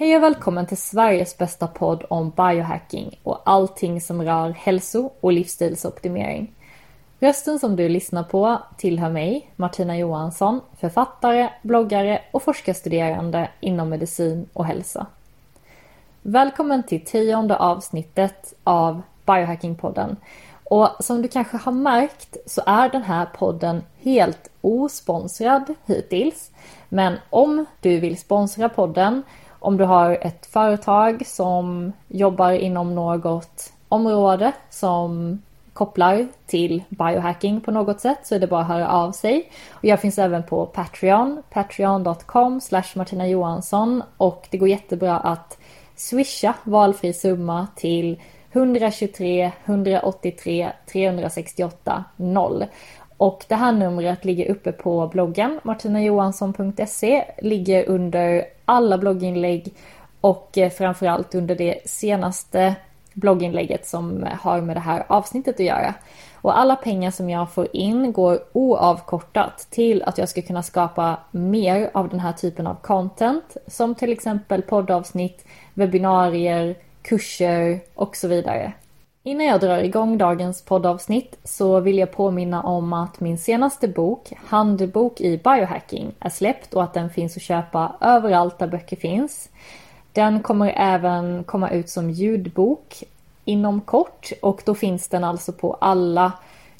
Hej och välkommen till Sveriges bästa podd om biohacking och allting som rör hälso och livsstilsoptimering. Rösten som du lyssnar på tillhör mig, Martina Johansson, författare, bloggare och forskarstuderande inom medicin och hälsa. Välkommen till tionde avsnittet av Biohackingpodden. Och som du kanske har märkt så är den här podden helt osponsrad hittills. Men om du vill sponsra podden om du har ett företag som jobbar inom något område som kopplar till biohacking på något sätt så är det bara att höra av sig. Och jag finns även på Patreon, patreon.com Martina Johansson och det går jättebra att swisha valfri summa till 123 183 368 0. Och det här numret ligger uppe på bloggen martinajohansson.se, ligger under alla blogginlägg och eh, framförallt under det senaste blogginlägget som har med det här avsnittet att göra. Och alla pengar som jag får in går oavkortat till att jag ska kunna skapa mer av den här typen av content som till exempel poddavsnitt, webbinarier, kurser och så vidare. Innan jag drar igång dagens poddavsnitt så vill jag påminna om att min senaste bok, Handbok i biohacking, är släppt och att den finns att köpa överallt där böcker finns. Den kommer även komma ut som ljudbok inom kort och då finns den alltså på alla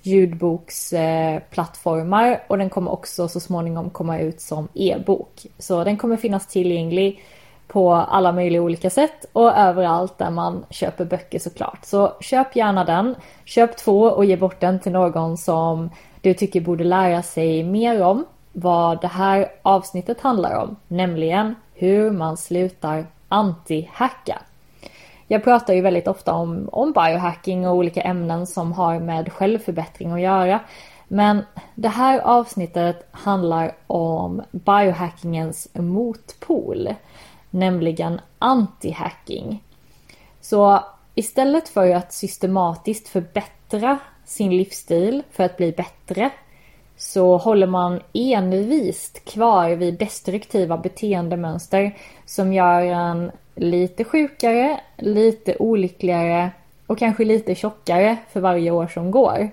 ljudboksplattformar och den kommer också så småningom komma ut som e-bok. Så den kommer finnas tillgänglig på alla möjliga olika sätt och överallt där man köper böcker såklart. Så köp gärna den. Köp två och ge bort den till någon som du tycker borde lära sig mer om vad det här avsnittet handlar om, nämligen hur man slutar anti-hacka. Jag pratar ju väldigt ofta om, om biohacking och olika ämnen som har med självförbättring att göra. Men det här avsnittet handlar om biohackingens motpol nämligen anti-hacking. Så istället för att systematiskt förbättra sin livsstil för att bli bättre så håller man envist kvar vid destruktiva beteendemönster som gör en lite sjukare, lite olyckligare och kanske lite tjockare för varje år som går.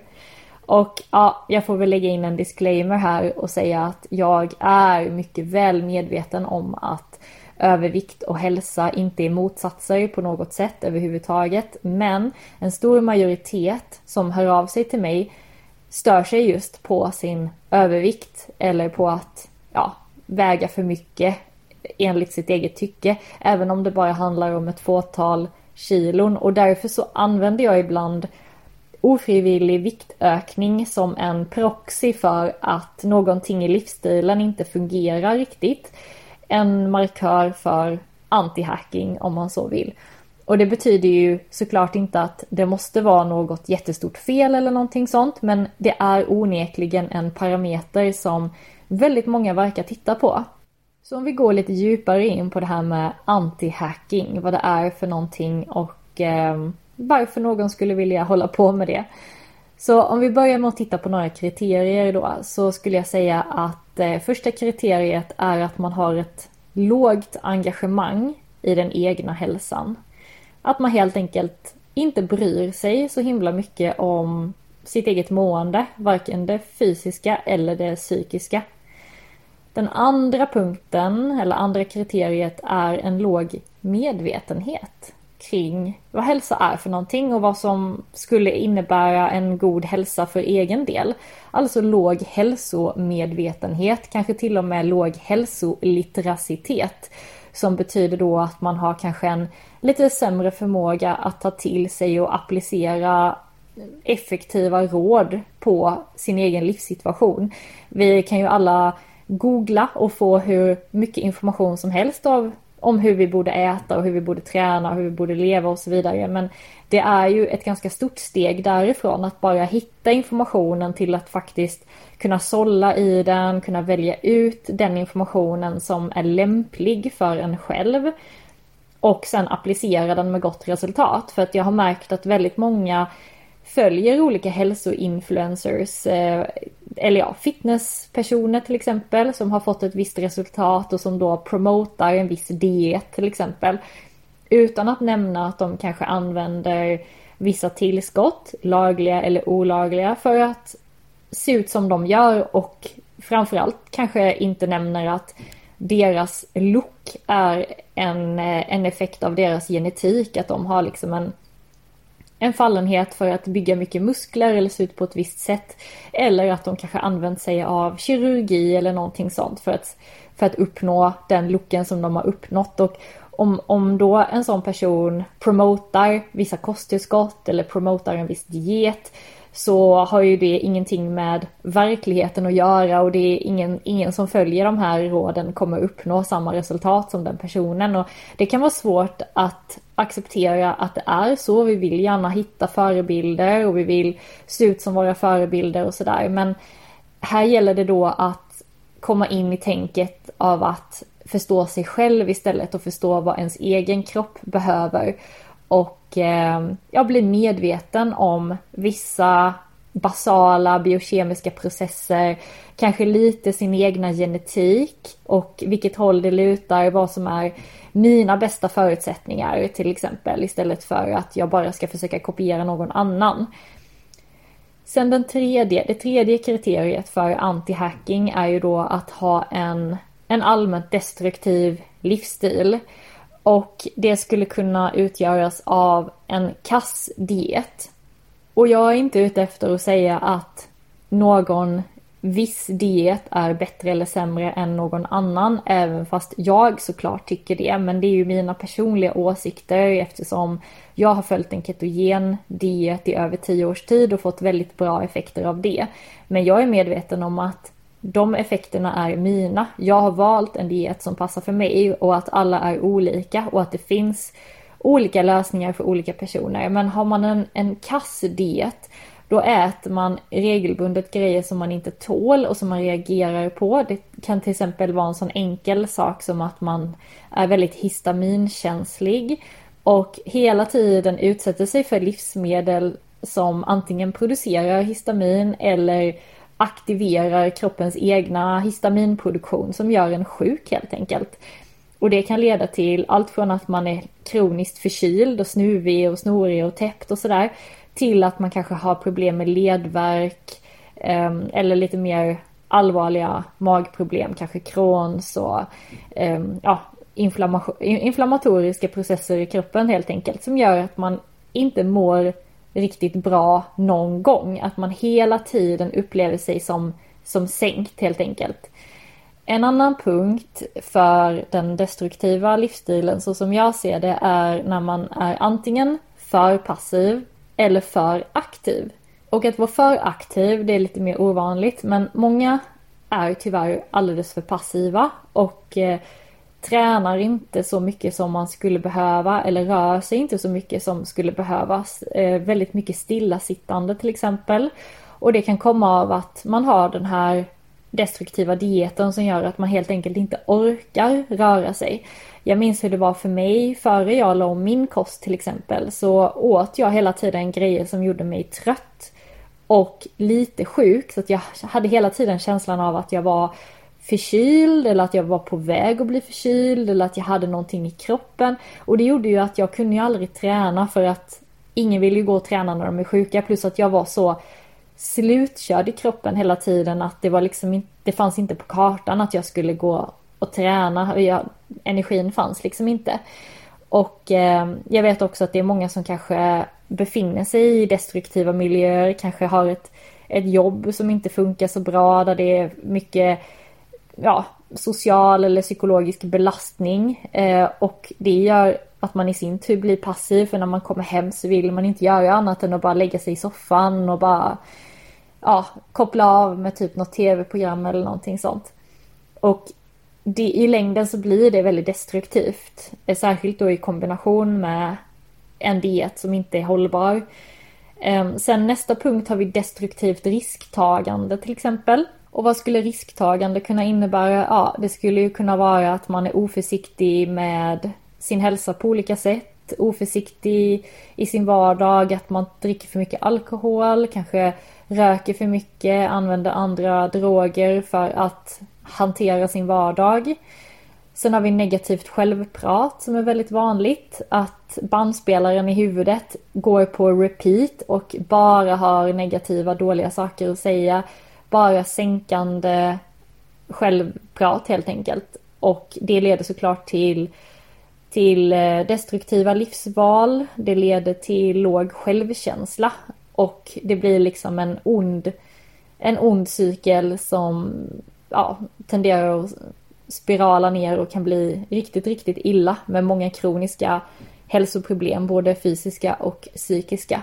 Och ja, jag får väl lägga in en disclaimer här och säga att jag är mycket väl medveten om att övervikt och hälsa inte är motsatser på något sätt överhuvudtaget. Men en stor majoritet som hör av sig till mig stör sig just på sin övervikt eller på att ja, väga för mycket enligt sitt eget tycke. Även om det bara handlar om ett fåtal kilon och därför så använder jag ibland ofrivillig viktökning som en proxy för att någonting i livsstilen inte fungerar riktigt en markör för anti-hacking om man så vill. Och det betyder ju såklart inte att det måste vara något jättestort fel eller någonting sånt, men det är onekligen en parameter som väldigt många verkar titta på. Så om vi går lite djupare in på det här med anti-hacking, vad det är för någonting och eh, varför någon skulle vilja hålla på med det. Så om vi börjar med att titta på några kriterier då så skulle jag säga att eh, första kriteriet är att man har ett lågt engagemang i den egna hälsan. Att man helt enkelt inte bryr sig så himla mycket om sitt eget mående, varken det fysiska eller det psykiska. Den andra punkten, eller andra kriteriet, är en låg medvetenhet kring vad hälsa är för någonting och vad som skulle innebära en god hälsa för egen del. Alltså låg hälsomedvetenhet, kanske till och med låg hälsolitteracitet. Som betyder då att man har kanske en lite sämre förmåga att ta till sig och applicera effektiva råd på sin egen livssituation. Vi kan ju alla googla och få hur mycket information som helst av om hur vi borde äta och hur vi borde träna och hur vi borde leva och så vidare. Men det är ju ett ganska stort steg därifrån att bara hitta informationen till att faktiskt kunna sålla i den, kunna välja ut den informationen som är lämplig för en själv och sen applicera den med gott resultat. För att jag har märkt att väldigt många följer olika hälsoinfluencers. Eh, eller ja, fitnesspersoner till exempel som har fått ett visst resultat och som då promotar en viss diet till exempel. Utan att nämna att de kanske använder vissa tillskott, lagliga eller olagliga, för att se ut som de gör och framförallt kanske inte nämner att deras look är en, eh, en effekt av deras genetik, att de har liksom en en fallenhet för att bygga mycket muskler eller se ut på ett visst sätt. Eller att de kanske använt sig av kirurgi eller någonting sånt för att, för att uppnå den looken som de har uppnått. Och om, om då en sån person promotar vissa kosttillskott eller promotar en viss diet så har ju det ingenting med verkligheten att göra och det är ingen, ingen som följer de här råden kommer uppnå samma resultat som den personen. Och det kan vara svårt att acceptera att det är så. Vi vill gärna hitta förebilder och vi vill se ut som våra förebilder och sådär. Men här gäller det då att komma in i tänket av att förstå sig själv istället och förstå vad ens egen kropp behöver. Och eh, jag blir medveten om vissa basala biokemiska processer, kanske lite sin egna genetik och vilket håll det lutar, vad som är mina bästa förutsättningar till exempel istället för att jag bara ska försöka kopiera någon annan. Sen den tredje, det tredje kriteriet för anti-hacking är ju då att ha en, en allmänt destruktiv livsstil. Och det skulle kunna utgöras av en kass diet. Och jag är inte ute efter att säga att någon viss diet är bättre eller sämre än någon annan, även fast jag såklart tycker det. Men det är ju mina personliga åsikter eftersom jag har följt en ketogen diet i över tio års tid och fått väldigt bra effekter av det. Men jag är medveten om att de effekterna är mina. Jag har valt en diet som passar för mig och att alla är olika och att det finns olika lösningar för olika personer. Men har man en, en kass diet då äter man regelbundet grejer som man inte tål och som man reagerar på. Det kan till exempel vara en sån enkel sak som att man är väldigt histaminkänslig och hela tiden utsätter sig för livsmedel som antingen producerar histamin eller aktiverar kroppens egna histaminproduktion som gör en sjuk helt enkelt. Och det kan leda till allt från att man är kroniskt förkyld och snuvig och snorig och täppt och sådär till att man kanske har problem med ledvärk ehm, eller lite mer allvarliga magproblem, kanske Crohns och ehm, ja, inflammatoriska processer i kroppen helt enkelt som gör att man inte mår riktigt bra någon gång. Att man hela tiden upplever sig som, som sänkt helt enkelt. En annan punkt för den destruktiva livsstilen så som jag ser det är när man är antingen för passiv eller för aktiv. Och att vara för aktiv, det är lite mer ovanligt, men många är tyvärr alldeles för passiva och eh, tränar inte så mycket som man skulle behöva eller rör sig inte så mycket som skulle behövas. Eh, väldigt mycket stillasittande till exempel. Och det kan komma av att man har den här destruktiva dieten som gör att man helt enkelt inte orkar röra sig. Jag minns hur det var för mig före jag la om min kost till exempel så åt jag hela tiden grejer som gjorde mig trött och lite sjuk så att jag hade hela tiden känslan av att jag var förkyld eller att jag var på väg att bli förkyld eller att jag hade någonting i kroppen. Och det gjorde ju att jag kunde ju aldrig träna för att ingen vill ju gå och träna när de är sjuka plus att jag var så slutkörd i kroppen hela tiden att det var liksom inte, det fanns inte på kartan att jag skulle gå och träna. Jag, energin fanns liksom inte. Och eh, jag vet också att det är många som kanske befinner sig i destruktiva miljöer, kanske har ett, ett jobb som inte funkar så bra, där det är mycket ja, social eller psykologisk belastning. Eh, och det gör att man i sin tur blir passiv, för när man kommer hem så vill man inte göra annat än att bara lägga sig i soffan och bara ja, koppla av med typ något tv-program eller någonting sånt. Och det, i längden så blir det väldigt destruktivt. Särskilt då i kombination med en diet som inte är hållbar. Ehm, sen nästa punkt har vi destruktivt risktagande till exempel. Och vad skulle risktagande kunna innebära? Ja, det skulle ju kunna vara att man är oförsiktig med sin hälsa på olika sätt oförsiktig i sin vardag, att man dricker för mycket alkohol, kanske röker för mycket, använder andra droger för att hantera sin vardag. Sen har vi negativt självprat som är väldigt vanligt. Att bandspelaren i huvudet går på repeat och bara har negativa, dåliga saker att säga. Bara sänkande självprat helt enkelt. Och det leder såklart till, till eh, destruktiva livsval. Det leder till låg självkänsla. Och det blir liksom en ond, en ond cykel som ja, tenderar att spirala ner och kan bli riktigt, riktigt illa med många kroniska hälsoproblem, både fysiska och psykiska.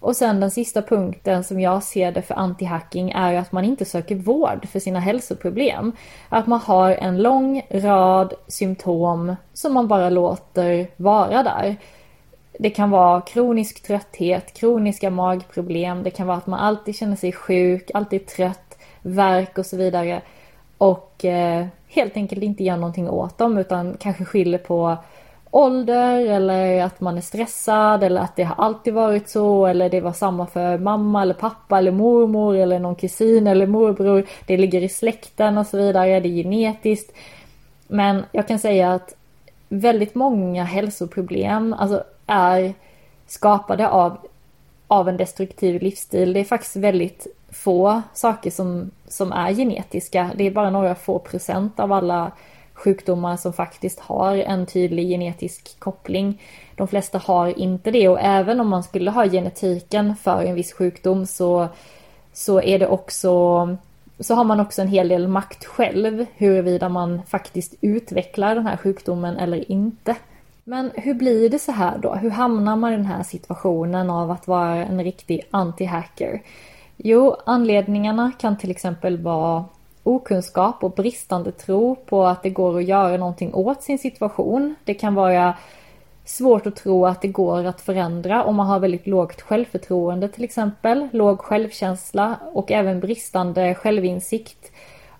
Och sen den sista punkten som jag ser det för anti-hacking är att man inte söker vård för sina hälsoproblem. Att man har en lång rad symptom som man bara låter vara där. Det kan vara kronisk trötthet, kroniska magproblem, det kan vara att man alltid känner sig sjuk, alltid trött, värk och så vidare. Och eh, helt enkelt inte gör någonting åt dem utan kanske skyller på ålder eller att man är stressad eller att det har alltid varit så eller det var samma för mamma eller pappa eller mormor eller någon kusin eller morbror. Det ligger i släkten och så vidare, det är genetiskt. Men jag kan säga att väldigt många hälsoproblem alltså är skapade av, av en destruktiv livsstil. Det är faktiskt väldigt få saker som, som är genetiska. Det är bara några få procent av alla sjukdomar som faktiskt har en tydlig genetisk koppling. De flesta har inte det och även om man skulle ha genetiken för en viss sjukdom så, så är det också så har man också en hel del makt själv huruvida man faktiskt utvecklar den här sjukdomen eller inte. Men hur blir det så här då? Hur hamnar man i den här situationen av att vara en riktig anti-hacker? Jo, anledningarna kan till exempel vara okunskap och bristande tro på att det går att göra någonting åt sin situation. Det kan vara svårt att tro att det går att förändra om man har väldigt lågt självförtroende till exempel, låg självkänsla och även bristande självinsikt.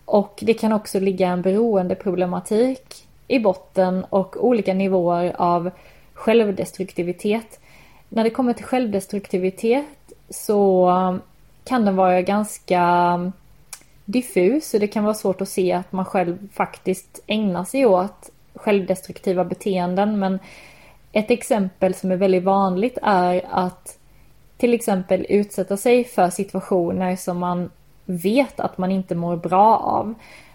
Och det kan också ligga en beroendeproblematik i botten och olika nivåer av självdestruktivitet. När det kommer till självdestruktivitet så kan den vara ganska diffus och det kan vara svårt att se att man själv faktiskt ägnar sig åt självdestruktiva beteenden. Men ett exempel som är väldigt vanligt är att till exempel utsätta sig för situationer som man vet att man inte mår bra av.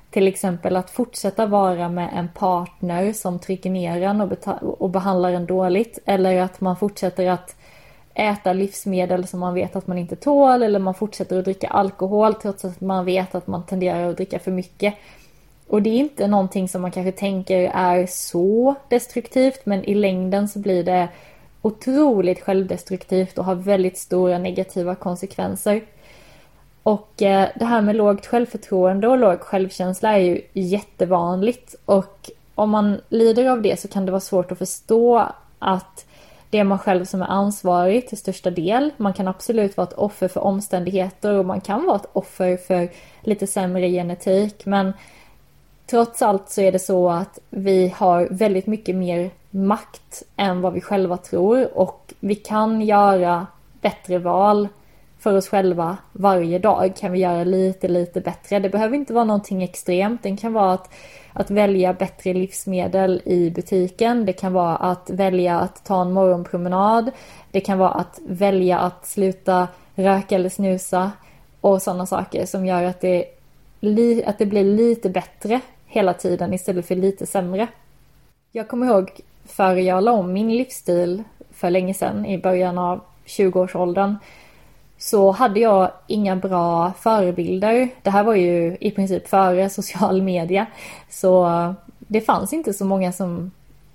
Till exempel att fortsätta vara med en partner som trycker ner en och, och behandlar en dåligt. Eller att man fortsätter att äta livsmedel som man vet att man inte tål eller man fortsätter att dricka alkohol trots att man vet att man tenderar att dricka för mycket. Och det är inte någonting som man kanske tänker är så destruktivt men i längden så blir det otroligt självdestruktivt och har väldigt stora negativa konsekvenser. Och eh, det här med lågt självförtroende och låg självkänsla är ju jättevanligt och om man lider av det så kan det vara svårt att förstå att det är man själv som är ansvarig till största del. Man kan absolut vara ett offer för omständigheter och man kan vara ett offer för lite sämre genetik. Men trots allt så är det så att vi har väldigt mycket mer makt än vad vi själva tror och vi kan göra bättre val för oss själva varje dag kan vi göra lite, lite bättre. Det behöver inte vara någonting extremt. Det kan vara att att välja bättre livsmedel i butiken. Det kan vara att välja att ta en morgonpromenad. Det kan vara att välja att sluta röka eller snusa och sådana saker som gör att det, att det blir lite bättre hela tiden istället för lite sämre. Jag kommer ihåg före jag la om min livsstil för länge sedan i början av 20-årsåldern så hade jag inga bra förebilder. Det här var ju i princip före social media. Så det fanns inte så många som,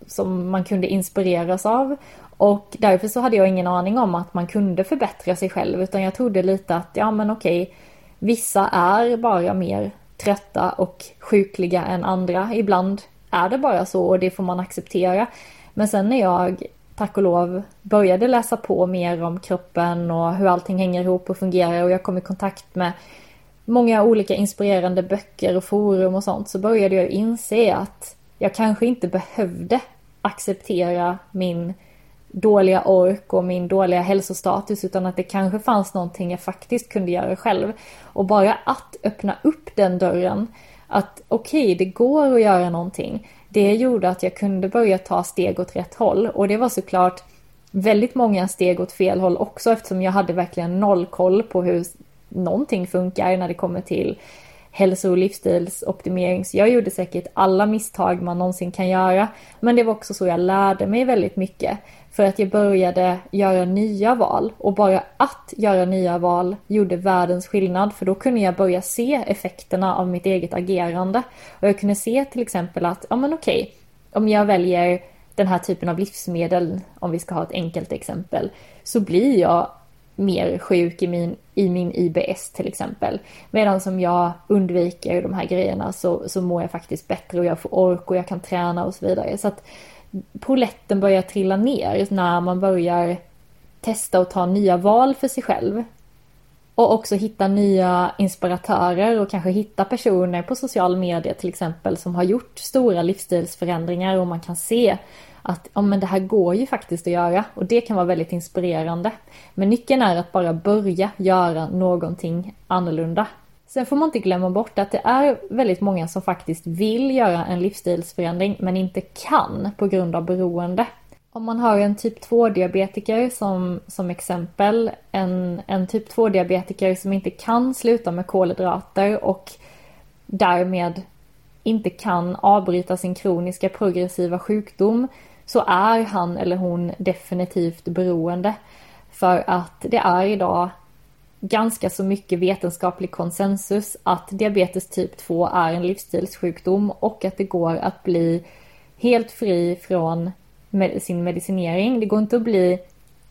som man kunde inspireras av. Och därför så hade jag ingen aning om att man kunde förbättra sig själv utan jag trodde lite att ja men okej, vissa är bara mer trötta och sjukliga än andra. Ibland är det bara så och det får man acceptera. Men sen när jag tack och lov började läsa på mer om kroppen och hur allting hänger ihop och fungerar och jag kom i kontakt med många olika inspirerande böcker och forum och sånt så började jag inse att jag kanske inte behövde acceptera min dåliga ork och min dåliga hälsostatus utan att det kanske fanns någonting jag faktiskt kunde göra själv. Och bara att öppna upp den dörren, att okej, okay, det går att göra någonting. Det gjorde att jag kunde börja ta steg åt rätt håll och det var såklart väldigt många steg åt fel håll också eftersom jag hade verkligen noll koll på hur någonting funkar när det kommer till hälso och livsstilsoptimering. Så jag gjorde säkert alla misstag man någonsin kan göra. Men det var också så jag lärde mig väldigt mycket. För att jag började göra nya val och bara att göra nya val gjorde världens skillnad för då kunde jag börja se effekterna av mitt eget agerande. Och jag kunde se till exempel att, ja men okej, om jag väljer den här typen av livsmedel, om vi ska ha ett enkelt exempel, så blir jag mer sjuk i min, i min IBS till exempel. Medan som jag undviker de här grejerna så, så mår jag faktiskt bättre och jag får ork och jag kan träna och så vidare. Så att poletten börjar trilla ner när man börjar testa och ta nya val för sig själv. Och också hitta nya inspiratörer och kanske hitta personer på social media till exempel som har gjort stora livsstilsförändringar och man kan se att ja, men det här går ju faktiskt att göra och det kan vara väldigt inspirerande. Men nyckeln är att bara börja göra någonting annorlunda. Sen får man inte glömma bort att det är väldigt många som faktiskt vill göra en livsstilsförändring men inte kan på grund av beroende. Om man har en typ 2-diabetiker som, som exempel, en, en typ 2-diabetiker som inte kan sluta med kolhydrater och därmed inte kan avbryta sin kroniska progressiva sjukdom så är han eller hon definitivt beroende. För att det är idag ganska så mycket vetenskaplig konsensus att diabetes typ 2 är en livsstilssjukdom och att det går att bli helt fri från sin medicinering. Det går inte att bli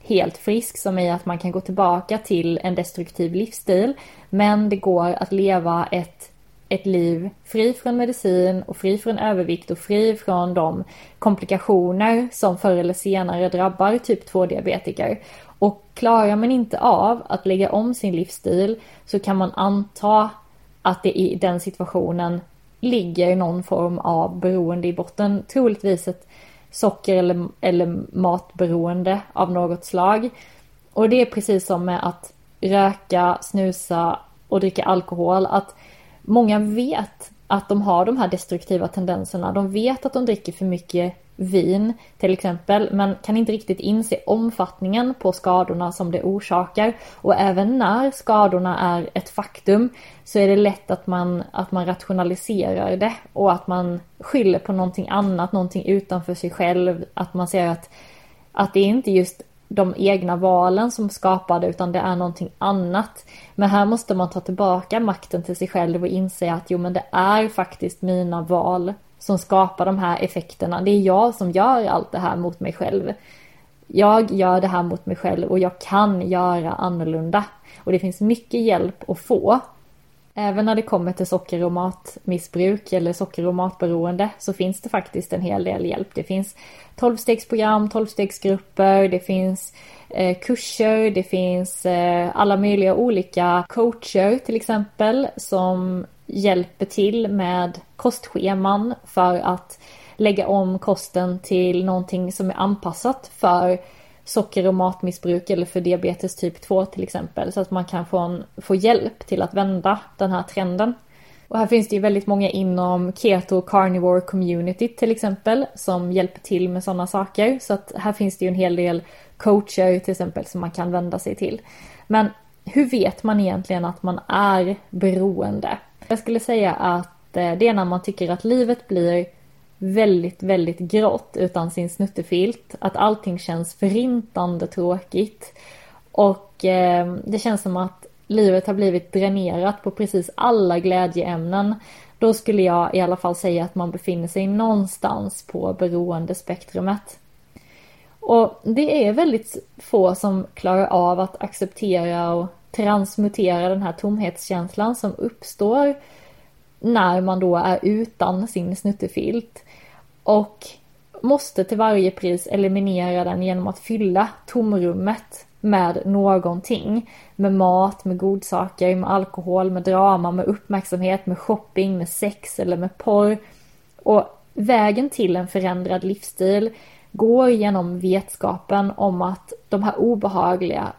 helt frisk som i att man kan gå tillbaka till en destruktiv livsstil. Men det går att leva ett ett liv fri från medicin och fri från övervikt och fri från de komplikationer som förr eller senare drabbar typ 2-diabetiker. Och klarar man inte av att lägga om sin livsstil så kan man anta att det i den situationen ligger någon form av beroende i botten. Troligtvis ett socker eller, eller matberoende av något slag. Och det är precis som med att röka, snusa och dricka alkohol. Att många vet att de har de här destruktiva tendenserna. De vet att de dricker för mycket vin till exempel men kan inte riktigt inse omfattningen på skadorna som det orsakar. Och även när skadorna är ett faktum så är det lätt att man, att man rationaliserar det och att man skyller på någonting annat, någonting utanför sig själv. Att man ser att, att det är inte just de egna valen som skapar det utan det är någonting annat. Men här måste man ta tillbaka makten till sig själv och inse att jo men det är faktiskt mina val som skapar de här effekterna. Det är jag som gör allt det här mot mig själv. Jag gör det här mot mig själv och jag kan göra annorlunda. Och det finns mycket hjälp att få Även när det kommer till socker och matmissbruk eller socker och matberoende så finns det faktiskt en hel del hjälp. Det finns 12-stegsprogram, 12-stegsgrupper, det finns eh, kurser, det finns eh, alla möjliga olika coacher till exempel som hjälper till med kostscheman för att lägga om kosten till någonting som är anpassat för socker och matmissbruk eller för diabetes typ 2 till exempel. Så att man kan få, en, få hjälp till att vända den här trenden. Och här finns det ju väldigt många inom keto carnivore community till exempel som hjälper till med sådana saker. Så att här finns det ju en hel del coacher till exempel som man kan vända sig till. Men hur vet man egentligen att man är beroende? Jag skulle säga att eh, det är när man tycker att livet blir väldigt, väldigt grått utan sin snuttefilt. Att allting känns förintande tråkigt. Och eh, det känns som att livet har blivit dränerat på precis alla glädjeämnen. Då skulle jag i alla fall säga att man befinner sig någonstans på beroendespektrumet. Och det är väldigt få som klarar av att acceptera och transmutera den här tomhetskänslan som uppstår när man då är utan sin snuttefilt och måste till varje pris eliminera den genom att fylla tomrummet med någonting. Med mat, med godsaker, med alkohol, med drama, med uppmärksamhet, med shopping, med sex eller med porr. Och vägen till en förändrad livsstil går genom vetskapen om att de här obehagliga,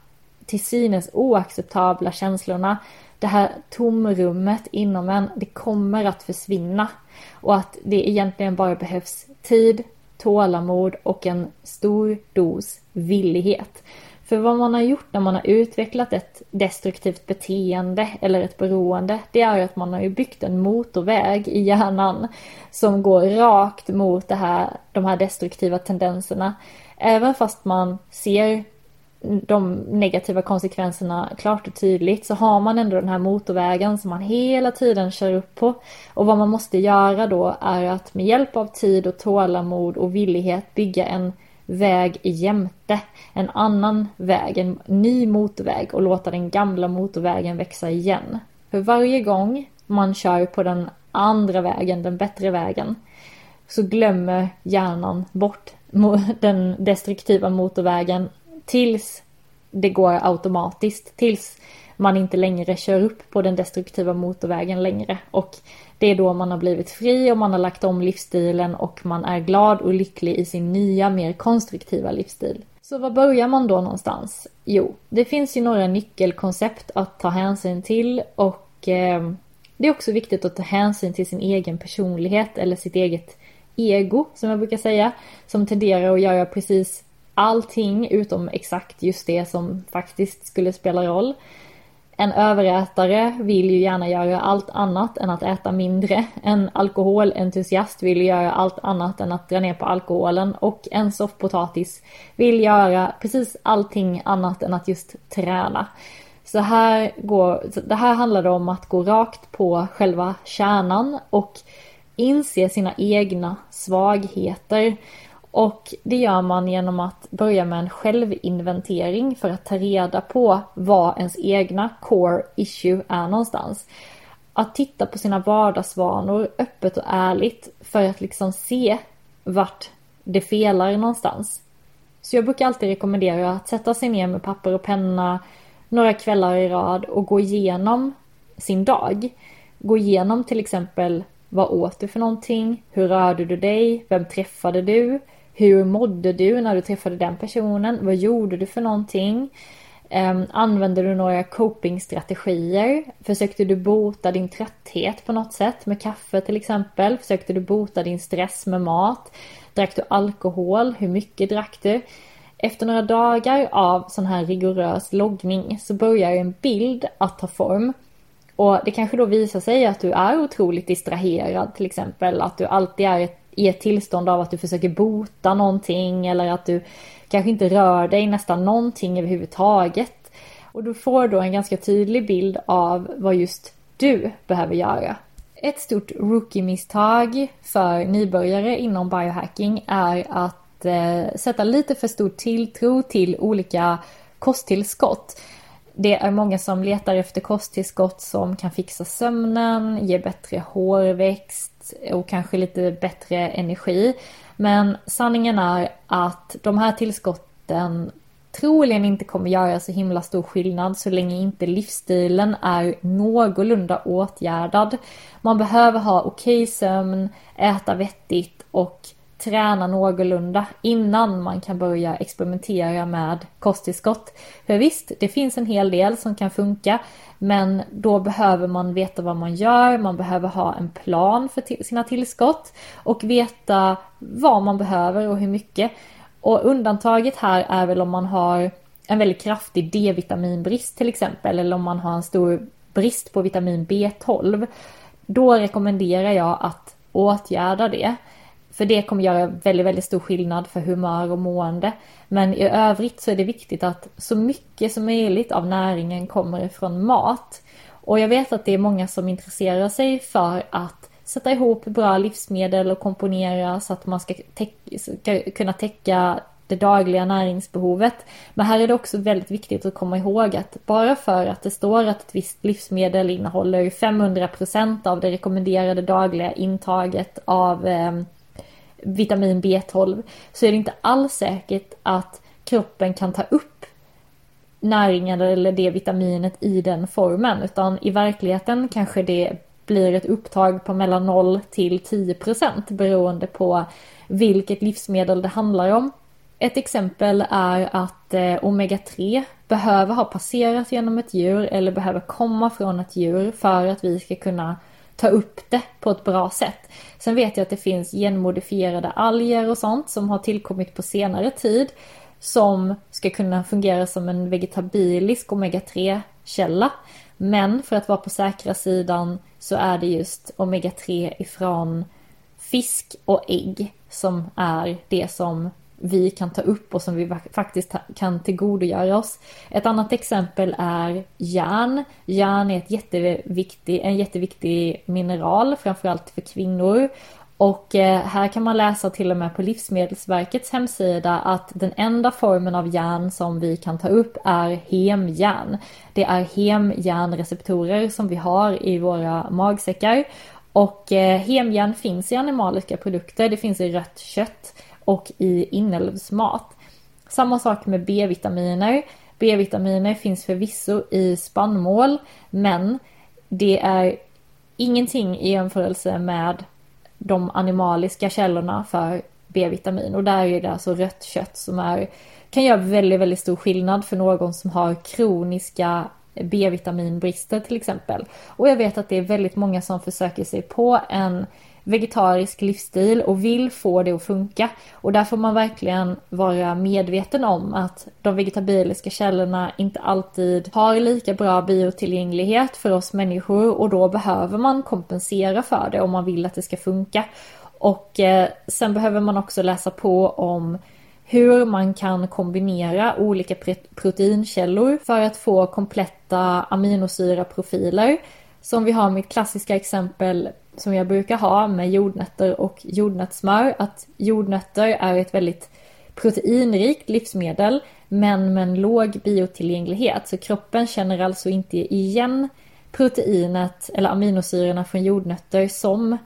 till synes oacceptabla känslorna, det här tomrummet inom en, det kommer att försvinna. Och att det egentligen bara behövs tid, tålamod och en stor dos villighet. För vad man har gjort när man har utvecklat ett destruktivt beteende eller ett beroende, det är att man har ju byggt en motorväg i hjärnan som går rakt mot det här, de här destruktiva tendenserna. Även fast man ser de negativa konsekvenserna klart och tydligt så har man ändå den här motorvägen som man hela tiden kör upp på. Och vad man måste göra då är att med hjälp av tid och tålamod och villighet bygga en väg jämte en annan väg, en ny motorväg och låta den gamla motorvägen växa igen. För varje gång man kör på den andra vägen, den bättre vägen, så glömmer hjärnan bort den destruktiva motorvägen tills det går automatiskt, tills man inte längre kör upp på den destruktiva motorvägen längre. Och det är då man har blivit fri och man har lagt om livsstilen och man är glad och lycklig i sin nya, mer konstruktiva livsstil. Så var börjar man då någonstans? Jo, det finns ju några nyckelkoncept att ta hänsyn till och eh, det är också viktigt att ta hänsyn till sin egen personlighet eller sitt eget ego som jag brukar säga. Som tenderar att göra precis allting utom exakt just det som faktiskt skulle spela roll. En överätare vill ju gärna göra allt annat än att äta mindre. En alkoholentusiast vill göra allt annat än att dra ner på alkoholen. Och en soffpotatis vill göra precis allting annat än att just träna. Så här går, det här handlar om att gå rakt på själva kärnan och inse sina egna svagheter. Och det gör man genom att börja med en självinventering för att ta reda på vad ens egna core issue är någonstans. Att titta på sina vardagsvanor öppet och ärligt för att liksom se vart det felar någonstans. Så jag brukar alltid rekommendera att sätta sig ner med papper och penna några kvällar i rad och gå igenom sin dag. Gå igenom till exempel vad åt du för någonting? Hur rörde du dig? Vem träffade du? Hur mådde du när du träffade den personen? Vad gjorde du för någonting? Um, använde du några copingstrategier? Försökte du bota din trötthet på något sätt med kaffe till exempel? Försökte du bota din stress med mat? Drack du alkohol? Hur mycket drack du? Efter några dagar av sån här rigorös loggning så börjar en bild att ta form. Och det kanske då visar sig att du är otroligt distraherad till exempel. Att du alltid är ett i ett tillstånd av att du försöker bota någonting eller att du kanske inte rör dig nästan någonting överhuvudtaget. Och du får då en ganska tydlig bild av vad just du behöver göra. Ett stort rookie-misstag för nybörjare inom biohacking är att eh, sätta lite för stor tilltro till olika kosttillskott. Det är många som letar efter kosttillskott som kan fixa sömnen, ge bättre hårväxt och kanske lite bättre energi. Men sanningen är att de här tillskotten troligen inte kommer göra så himla stor skillnad så länge inte livsstilen är någorlunda åtgärdad. Man behöver ha okej sömn, äta vettigt och träna någorlunda innan man kan börja experimentera med kosttillskott. För visst, det finns en hel del som kan funka, men då behöver man veta vad man gör, man behöver ha en plan för sina tillskott och veta vad man behöver och hur mycket. Och undantaget här är väl om man har en väldigt kraftig D-vitaminbrist till exempel, eller om man har en stor brist på vitamin B12. Då rekommenderar jag att åtgärda det. För det kommer göra väldigt, väldigt stor skillnad för humör och mående. Men i övrigt så är det viktigt att så mycket som möjligt av näringen kommer ifrån mat. Och jag vet att det är många som intresserar sig för att sätta ihop bra livsmedel och komponera så att man ska, ska kunna täcka det dagliga näringsbehovet. Men här är det också väldigt viktigt att komma ihåg att bara för att det står att ett visst livsmedel innehåller 500% av det rekommenderade dagliga intaget av eh, vitamin B12 så är det inte alls säkert att kroppen kan ta upp näringen eller det vitaminet i den formen utan i verkligheten kanske det blir ett upptag på mellan 0 till 10 procent beroende på vilket livsmedel det handlar om. Ett exempel är att eh, omega-3 behöver ha passerat genom ett djur eller behöver komma från ett djur för att vi ska kunna ta upp det på ett bra sätt. Sen vet jag att det finns genmodifierade alger och sånt som har tillkommit på senare tid som ska kunna fungera som en vegetabilisk omega-3 källa. Men för att vara på säkra sidan så är det just omega-3 ifrån fisk och ägg som är det som vi kan ta upp och som vi faktiskt kan tillgodogöra oss. Ett annat exempel är järn. Järn är ett jätteviktig, en jätteviktig mineral, framförallt för kvinnor. Och eh, här kan man läsa till och med på Livsmedelsverkets hemsida att den enda formen av järn som vi kan ta upp är hemjärn. Det är hemjärnreceptorer som vi har i våra magsäckar. Och eh, hemjärn finns i animaliska produkter, det finns i rött kött och i inälvsmat. Samma sak med B-vitaminer. B-vitaminer finns förvisso i spannmål men det är ingenting i jämförelse med de animaliska källorna för B-vitamin och där är det alltså rött kött som är, kan göra väldigt, väldigt stor skillnad för någon som har kroniska B-vitaminbrister till exempel. Och jag vet att det är väldigt många som försöker sig på en vegetarisk livsstil och vill få det att funka. Och där får man verkligen vara medveten om att de vegetabiliska källorna inte alltid har lika bra biotillgänglighet för oss människor och då behöver man kompensera för det om man vill att det ska funka. Och eh, sen behöver man också läsa på om hur man kan kombinera olika proteinkällor för att få kompletta aminosyraprofiler. Som vi har mitt klassiska exempel som jag brukar ha med jordnötter och jordnötssmör. Att jordnötter är ett väldigt proteinrikt livsmedel men med en låg biotillgänglighet. Så kroppen känner alltså inte igen proteinet eller aminosyrorna från jordnötter som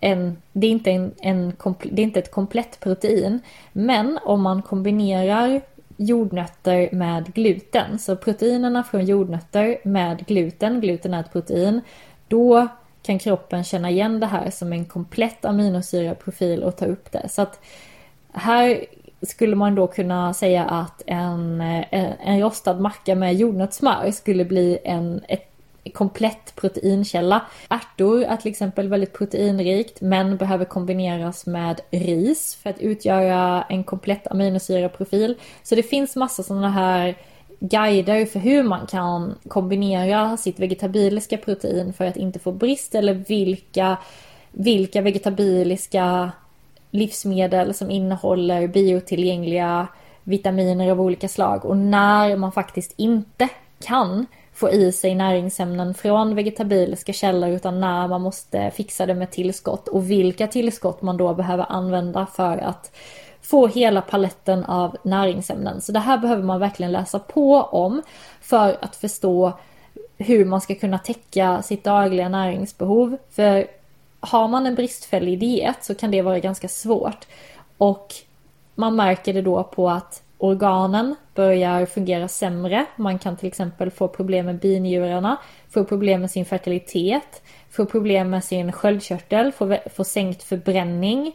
en, det är inte, en, en, det är inte ett komplett protein. Men om man kombinerar jordnötter med gluten, så proteinerna från jordnötter med gluten, gluten är ett protein, då kan kroppen känna igen det här som en komplett aminosyraprofil och ta upp det. Så att här skulle man då kunna säga att en, eh, en rostad macka med jordnötssmör skulle bli en ett komplett proteinkälla. Ärtor är till exempel väldigt proteinrikt men behöver kombineras med ris för att utgöra en komplett aminosyraprofil. Så det finns massa sådana här guider för hur man kan kombinera sitt vegetabiliska protein för att inte få brist eller vilka, vilka vegetabiliska livsmedel som innehåller biotillgängliga vitaminer av olika slag. Och när man faktiskt inte kan få i sig näringsämnen från vegetabiliska källor utan när man måste fixa det med tillskott och vilka tillskott man då behöver använda för att få hela paletten av näringsämnen. Så det här behöver man verkligen läsa på om för att förstå hur man ska kunna täcka sitt dagliga näringsbehov. För har man en bristfällig diet så kan det vara ganska svårt. Och man märker det då på att organen börjar fungera sämre. Man kan till exempel få problem med binjurarna, få problem med sin fertilitet, få problem med sin sköldkörtel, få, få sänkt förbränning.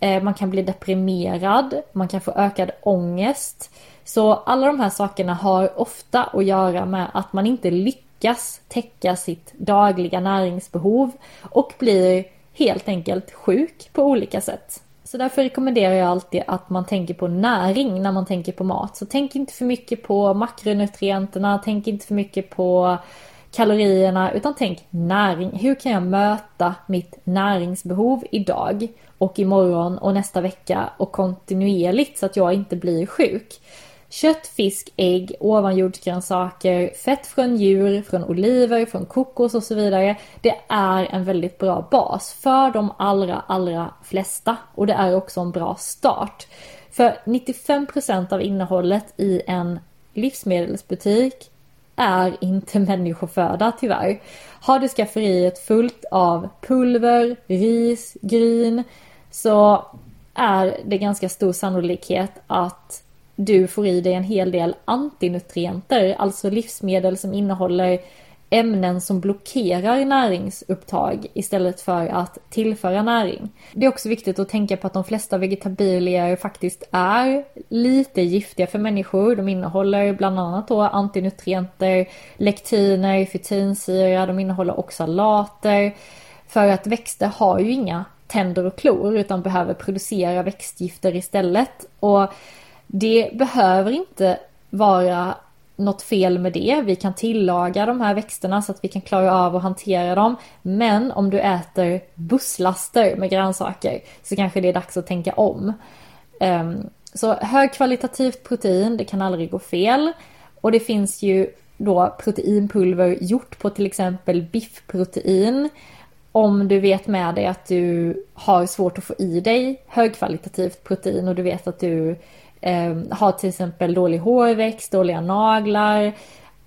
Eh, man kan bli deprimerad, man kan få ökad ångest. Så alla de här sakerna har ofta att göra med att man inte lyckas täcka sitt dagliga näringsbehov och blir helt enkelt sjuk på olika sätt. Så därför rekommenderar jag alltid att man tänker på näring när man tänker på mat. Så tänk inte för mycket på makronutrienterna, tänk inte för mycket på kalorierna, utan tänk näring. Hur kan jag möta mitt näringsbehov idag och imorgon och nästa vecka och kontinuerligt så att jag inte blir sjuk? Kött, fisk, ägg, ovanjordsgrönsaker, fett från djur, från oliver, från kokos och så vidare. Det är en väldigt bra bas för de allra, allra flesta och det är också en bra start. För 95% av innehållet i en livsmedelsbutik är inte människoföda tyvärr. Har du skafferiet fullt av pulver, ris, gryn så är det ganska stor sannolikhet att du får i dig en hel del antinutrienter, alltså livsmedel som innehåller ämnen som blockerar näringsupptag istället för att tillföra näring. Det är också viktigt att tänka på att de flesta vegetabilier faktiskt är lite giftiga för människor. De innehåller bland annat då antinutrienter, lektiner, fytinsyra, de innehåller oxalater. För att växter har ju inga tänder och klor utan behöver producera växtgifter istället. Och det behöver inte vara något fel med det. Vi kan tillaga de här växterna så att vi kan klara av att hantera dem. Men om du äter busslaster med grönsaker så kanske det är dags att tänka om. Ehm, så högkvalitativt protein, det kan aldrig gå fel. Och det finns ju då proteinpulver gjort på till exempel biffprotein. Om du vet med dig att du har svårt att få i dig högkvalitativt protein och du vet att du eh, har till exempel dålig hårväxt, dåliga naglar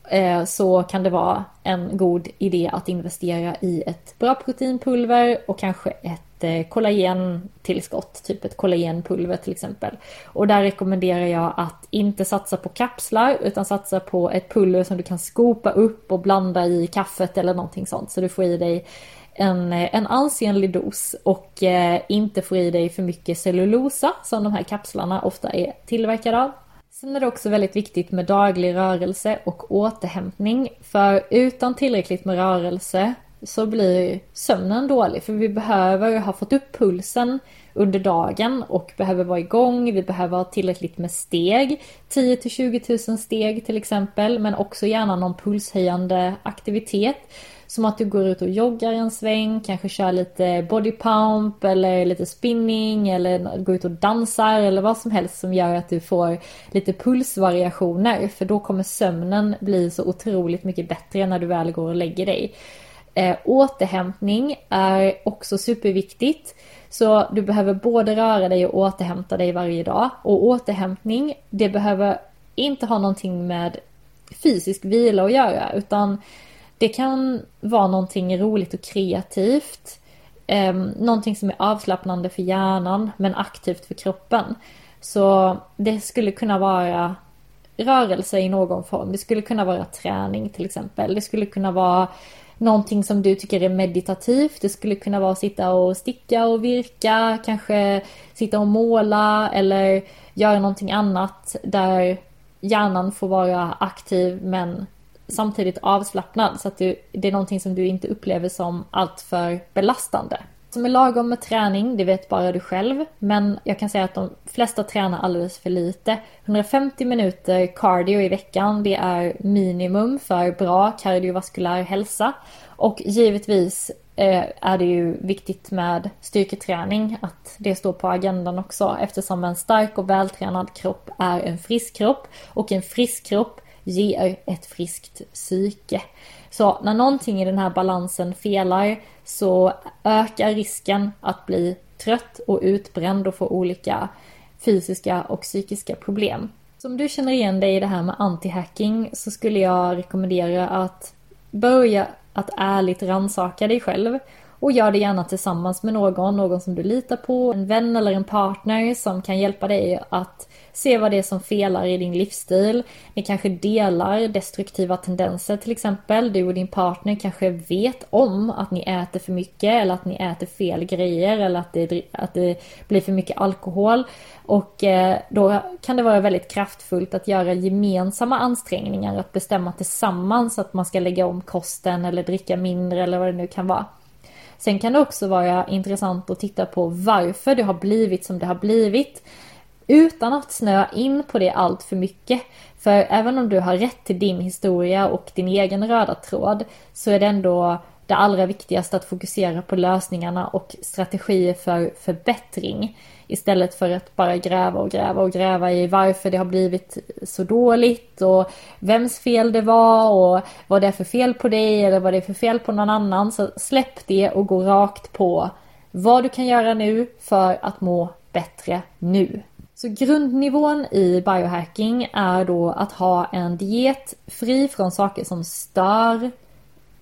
eh, så kan det vara en god idé att investera i ett bra proteinpulver och kanske ett eh, kollagentillskott, typ ett kollagenpulver till exempel. Och där rekommenderar jag att inte satsa på kapslar utan satsa på ett pulver som du kan skopa upp och blanda i kaffet eller någonting sånt så du får i dig en, eh, en ansenlig dos och eh, inte få i dig för mycket cellulosa som de här kapslarna ofta är tillverkade av. Sen är det också väldigt viktigt med daglig rörelse och återhämtning för utan tillräckligt med rörelse så blir sömnen dålig för vi behöver ha fått upp pulsen under dagen och behöver vara igång. Vi behöver ha tillräckligt med steg, 10 till 20 000 steg till exempel, men också gärna någon pulshöjande aktivitet som att du går ut och joggar en sväng, kanske kör lite body pump eller lite spinning eller går ut och dansar eller vad som helst som gör att du får lite pulsvariationer. För då kommer sömnen bli så otroligt mycket bättre när du väl går och lägger dig. Eh, återhämtning är också superviktigt. Så du behöver både röra dig och återhämta dig varje dag. Och återhämtning, det behöver inte ha någonting med fysisk vila att göra utan det kan vara någonting roligt och kreativt. Eh, någonting som är avslappnande för hjärnan men aktivt för kroppen. Så det skulle kunna vara rörelse i någon form. Det skulle kunna vara träning till exempel. Det skulle kunna vara någonting som du tycker är meditativt. Det skulle kunna vara att sitta och sticka och virka, kanske sitta och måla eller göra någonting annat där hjärnan får vara aktiv men samtidigt avslappnad så att du, det är någonting som du inte upplever som alltför belastande. Som är lagom med träning, det vet bara du själv. Men jag kan säga att de flesta tränar alldeles för lite. 150 minuter cardio i veckan, det är minimum för bra kardiovaskulär hälsa. Och givetvis eh, är det ju viktigt med styrketräning, att det står på agendan också eftersom en stark och vältränad kropp är en frisk kropp och en frisk kropp ger ett friskt psyke. Så när någonting i den här balansen felar så ökar risken att bli trött och utbränd och få olika fysiska och psykiska problem. Så om du känner igen dig i det här med anti-hacking så skulle jag rekommendera att börja att ärligt rannsaka dig själv och gör det gärna tillsammans med någon, någon som du litar på, en vän eller en partner som kan hjälpa dig att se vad det är som felar i din livsstil. Ni kanske delar destruktiva tendenser till exempel. Du och din partner kanske vet om att ni äter för mycket eller att ni äter fel grejer eller att det, att det blir för mycket alkohol. Och eh, då kan det vara väldigt kraftfullt att göra gemensamma ansträngningar, att bestämma tillsammans att man ska lägga om kosten eller dricka mindre eller vad det nu kan vara. Sen kan det också vara intressant att titta på varför det har blivit som det har blivit. Utan att snöa in på det allt för mycket. För även om du har rätt till din historia och din egen röda tråd så är det ändå det allra viktigaste att fokusera på lösningarna och strategier för förbättring. Istället för att bara gräva och gräva och gräva i varför det har blivit så dåligt och vems fel det var och vad det är för fel på dig eller vad det är för fel på någon annan. Så släpp det och gå rakt på vad du kan göra nu för att må bättre nu. Så grundnivån i biohacking är då att ha en diet fri från saker som stör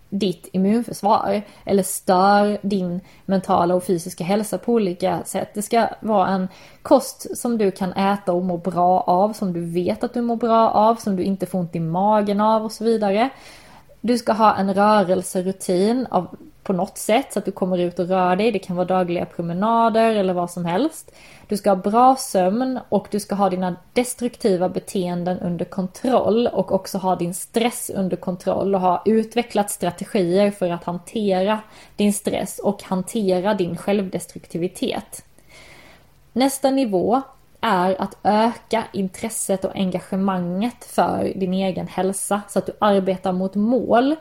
ditt immunförsvar eller stör din mentala och fysiska hälsa på olika sätt. Det ska vara en kost som du kan äta och må bra av, som du vet att du mår bra av, som du inte får ont i magen av och så vidare. Du ska ha en rörelserutin av, på något sätt så att du kommer ut och rör dig. Det kan vara dagliga promenader eller vad som helst. Du ska ha bra sömn och du ska ha dina destruktiva beteenden under kontroll och också ha din stress under kontroll och ha utvecklat strategier för att hantera din stress och hantera din självdestruktivitet. Nästa nivå är att öka intresset och engagemanget för din egen hälsa så att du arbetar mot mål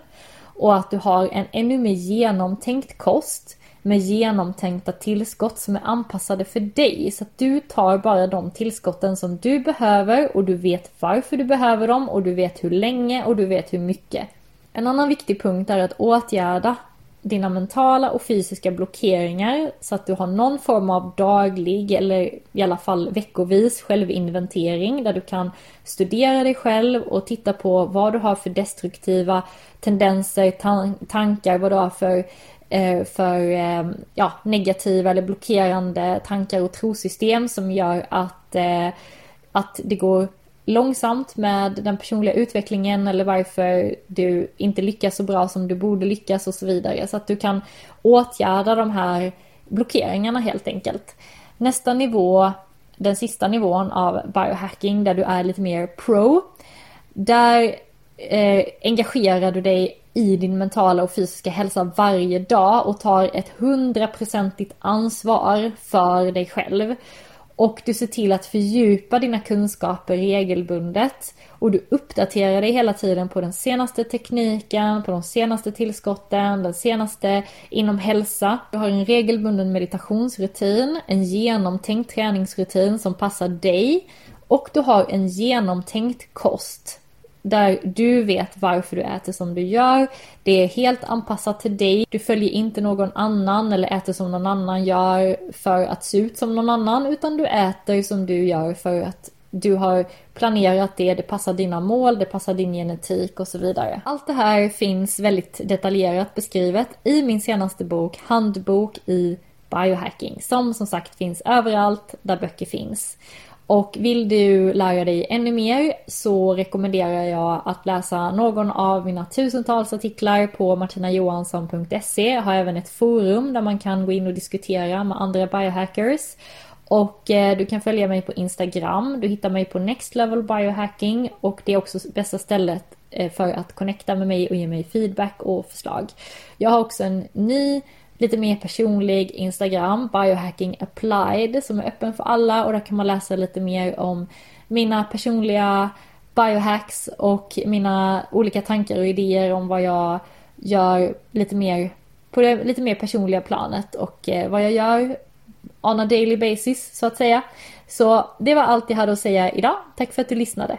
och att du har en ännu mer genomtänkt kost med genomtänkta tillskott som är anpassade för dig så att du tar bara de tillskotten som du behöver och du vet varför du behöver dem och du vet hur länge och du vet hur mycket. En annan viktig punkt är att åtgärda dina mentala och fysiska blockeringar så att du har någon form av daglig eller i alla fall veckovis självinventering där du kan studera dig själv och titta på vad du har för destruktiva tendenser, tankar, vad du har för eh, för eh, ja, negativa eller blockerande tankar och trosystem som gör att, eh, att det går långsamt med den personliga utvecklingen eller varför du inte lyckas så bra som du borde lyckas och så vidare. Så att du kan åtgärda de här blockeringarna helt enkelt. Nästa nivå, den sista nivån av biohacking där du är lite mer pro. Där eh, engagerar du dig i din mentala och fysiska hälsa varje dag och tar ett hundraprocentigt ansvar för dig själv. Och du ser till att fördjupa dina kunskaper regelbundet. Och du uppdaterar dig hela tiden på den senaste tekniken, på de senaste tillskotten, den senaste inom hälsa. Du har en regelbunden meditationsrutin, en genomtänkt träningsrutin som passar dig. Och du har en genomtänkt kost där du vet varför du äter som du gör. Det är helt anpassat till dig. Du följer inte någon annan eller äter som någon annan gör för att se ut som någon annan. Utan du äter som du gör för att du har planerat det, det passar dina mål, det passar din genetik och så vidare. Allt det här finns väldigt detaljerat beskrivet i min senaste bok Handbok i biohacking som som sagt finns överallt där böcker finns. Och vill du lära dig ännu mer så rekommenderar jag att läsa någon av mina tusentals artiklar på martinajohansson.se. Jag har även ett forum där man kan gå in och diskutera med andra biohackers. Och eh, du kan följa mig på Instagram. Du hittar mig på Next Level Biohacking och det är också bästa stället eh, för att connecta med mig och ge mig feedback och förslag. Jag har också en ny lite mer personlig Instagram, Biohacking Applied, som är öppen för alla och där kan man läsa lite mer om mina personliga biohacks och mina olika tankar och idéer om vad jag gör lite mer på det lite mer personliga planet och eh, vad jag gör on a daily basis så att säga. Så det var allt jag hade att säga idag. Tack för att du lyssnade.